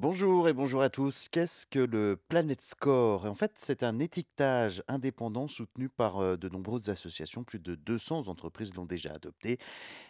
Bonjour et bonjour à tous. Qu'est-ce que le Planet Score? En fait, c'est un étiquetage indépendant soutenu par de nombreuses associations. Plus de 200 entreprises l'ont déjà adopté.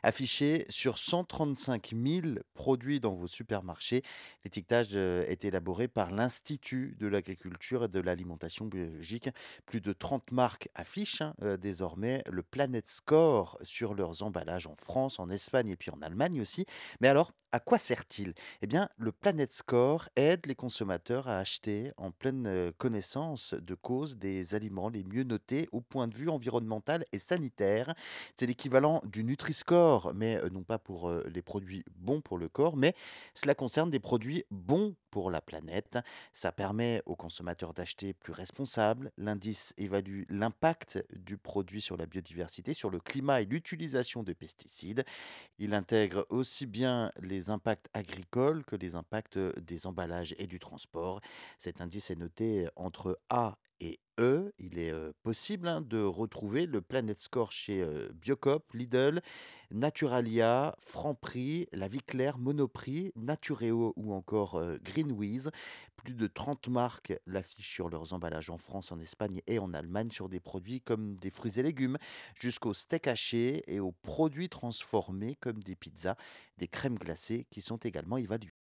Affiché sur 135 000 produits dans vos supermarchés, l'étiquetage est élaboré par l'Institut de l'agriculture et de l'alimentation biologique. Plus de 30 marques affichent hein, désormais le Planet Score sur leurs emballages en France, en Espagne et puis en Allemagne aussi. Mais alors, à quoi sert-il? Eh bien, le Planet Score aide les consommateurs à acheter en pleine connaissance de cause des aliments les mieux notés au point de vue environnemental et sanitaire. C'est l'équivalent du Nutri-Score, mais non pas pour les produits bons pour le corps, mais cela concerne des produits bons pour la planète. Ça permet aux consommateurs d'acheter plus responsable. L'indice évalue l'impact du produit sur la biodiversité, sur le climat et l'utilisation de pesticides. Il intègre aussi bien les impacts agricoles que les impacts des emballages et du transport. Cet indice est noté entre A et E. Il est possible hein, de retrouver le Planet Score chez Biocop, Lidl, Naturalia, Franprix, La Vie Claire, Monoprix, Natureo ou encore euh. Plus de 30 marques l'affichent sur leurs emballages en France, en Espagne et en Allemagne sur des produits comme des fruits et légumes, jusqu'aux steaks hachés et aux produits transformés comme des pizzas, des crèmes glacées qui sont également évalués.